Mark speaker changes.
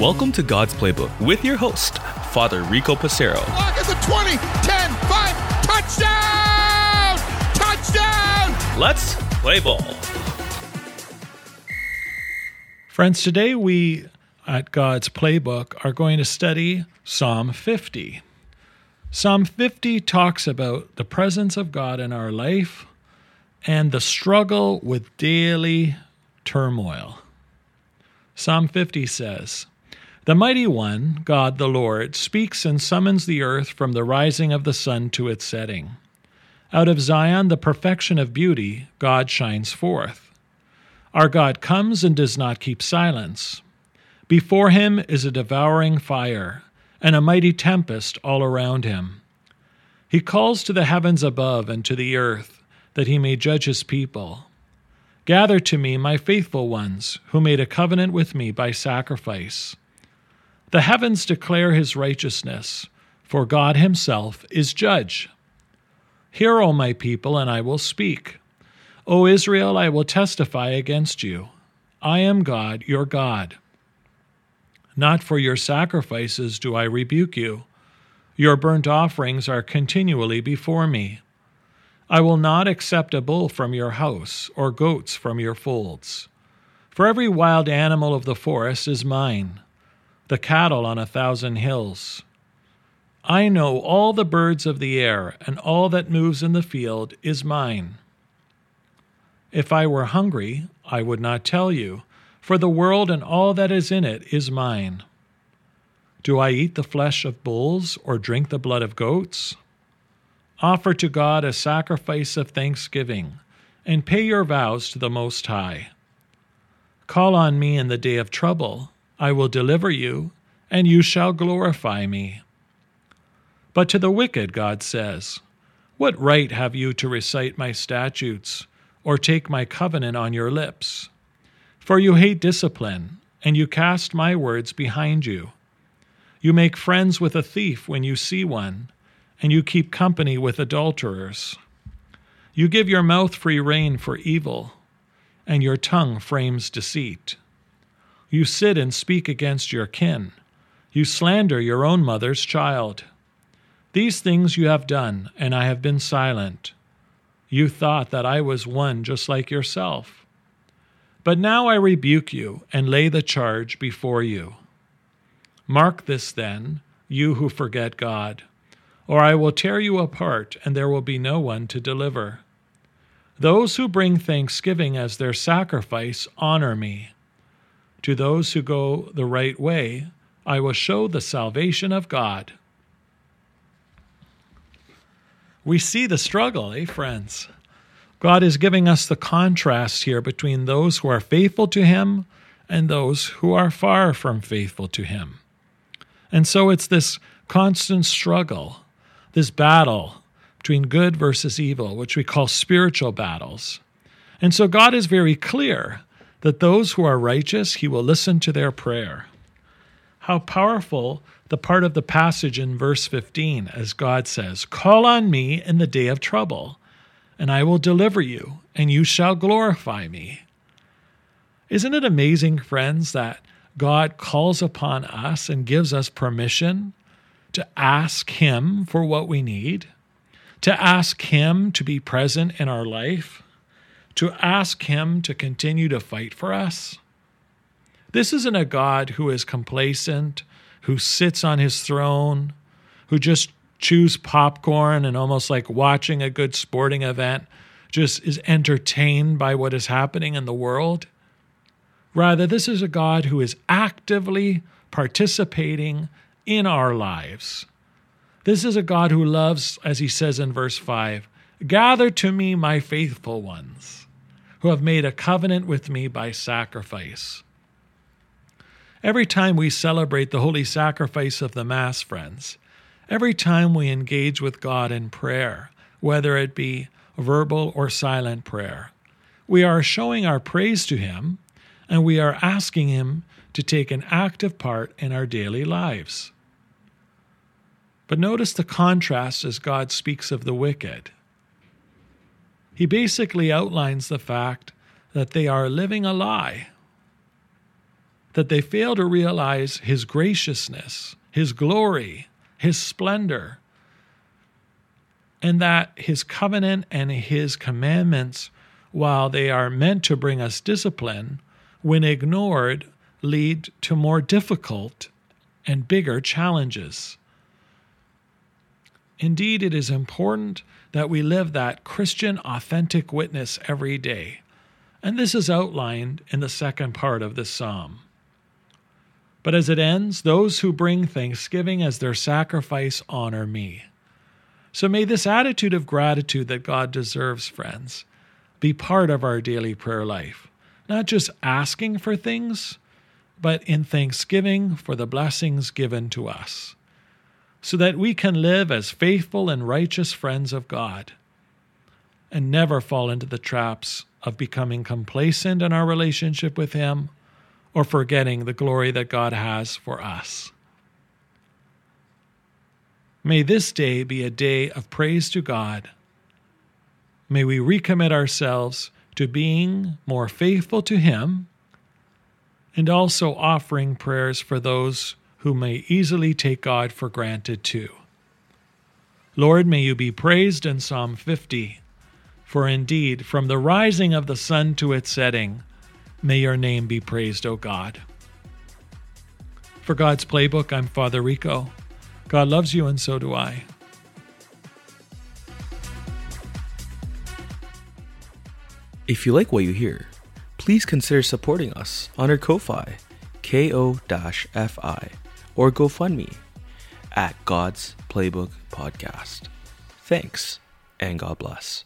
Speaker 1: Welcome to God's Playbook with your host, Father Rico Passero.
Speaker 2: Lock at the 20, 10, 5, touchdown! Touchdown!
Speaker 1: Let's play ball.
Speaker 3: Friends, today we at God's Playbook are going to study Psalm 50. Psalm 50 talks about the presence of God in our life and the struggle with daily turmoil. Psalm 50 says, The mighty one, God the Lord, speaks and summons the earth from the rising of the sun to its setting. Out of Zion, the perfection of beauty, God shines forth. Our God comes and does not keep silence. Before him is a devouring fire, and a mighty tempest all around him. He calls to the heavens above and to the earth, that he may judge his people. Gather to me, my faithful ones, who made a covenant with me by sacrifice. The heavens declare his righteousness, for God himself is judge. Hear, O my people, and I will speak. O Israel, I will testify against you. I am God, your God. Not for your sacrifices do I rebuke you. Your burnt offerings are continually before me. I will not accept a bull from your house, or goats from your folds. For every wild animal of the forest is mine, the cattle on a thousand hills. I know all the birds of the air, and all that moves in the field is mine. If I were hungry, I would not tell you for the world and all that is in it is mine. Do I eat the flesh of bulls or drink the blood of goats? Offer to God a sacrifice of thanksgiving, and pay your vows to the Most High. Call on me in the day of trouble, I will deliver you, and you shall glorify me. But to the wicked, God says, What right have you to recite my statutes, or take my covenant on your lips? For you hate discipline, and you cast my words behind you. You make friends with a thief when you see one, and you keep company with adulterers. You give your mouth free rein for evil, and your tongue frames deceit. You sit and speak against your kin. You slander your own mother's child. These things you have done, and I have been silent. You thought that I was one just like yourself. But now I rebuke you and lay the charge before you. Mark this then, you who forget God, or I will tear you apart, and there will be no one to deliver. Those who bring thanksgiving as their sacrifice honor me. To those who go the right way, I will show the salvation of God. We see the struggle, eh, friends? God is giving us the contrast here between those who are faithful to Him and those who are far from faithful to Him. And so it's this constant struggle, this battle between good versus evil, which we call spiritual battles. And so God is very clear that those who are righteous, He will listen to their prayer. How powerful the part of the passage in verse 15, as God says, Call on me in the day of trouble and I will deliver you, and you shall glorify me. Isn't it amazing, friends, that God calls upon us and gives us permission to ask Him for what we need, to ask Him to be present in our life, to ask Him to continue to fight for us? This isn't a God who is complacent, who sits on his throne, who just chews popcorn and almost like watching a good sporting event, just is entertained by what is happening in the world. Rather, this is a God who is actively participating in our lives. This is a God who loves, as he says in verse 5, Gather to me my faithful ones, who have made a covenant with me by sacrifice. Every time we celebrate the holy sacrifice of the Mass, friends, Every time we engage with God in prayer, whether it be verbal or silent prayer, we are showing our praise to Him and we are asking Him to take an active part in our daily lives. But notice the contrast as God speaks of the wicked. He basically outlines the fact that they are living a lie, that they fail to realize His graciousness, His glory, His splendor, and that His covenant and His commandments, while they are meant to bring us discipline, when ignored, lead to more difficult and bigger challenges. Indeed, it is important that we live that Christian authentic witness every day. And this is outlined in the second part of this psalm. But as it ends, those who bring thanksgiving as their sacrifice honor me. So may this attitude of gratitude that God deserves, friends, be part of our daily prayer life. Not just asking for things, but in thanksgiving for the blessings given to us so that we can live as faithful and righteous friends of God and never fall into the traps of becoming complacent in our relationship with Him or forgetting the glory that God has for us. May this day be a day of praise to God. May we recommit ourselves to being more faithful to Him and also offering prayers for those who may easily take God for granted too. Lord, may you be praised in Psalm 50, for indeed, from the rising of the sun to its setting, may your name be praised, O God. For God's Playbook, I'm Father Rico. God loves you, and so do I.
Speaker 1: If you like what you hear, please consider supporting us on our Ko-Fi, ko-fi or GoFundMe at God's Playbook Podcast. Thanks, and God bless.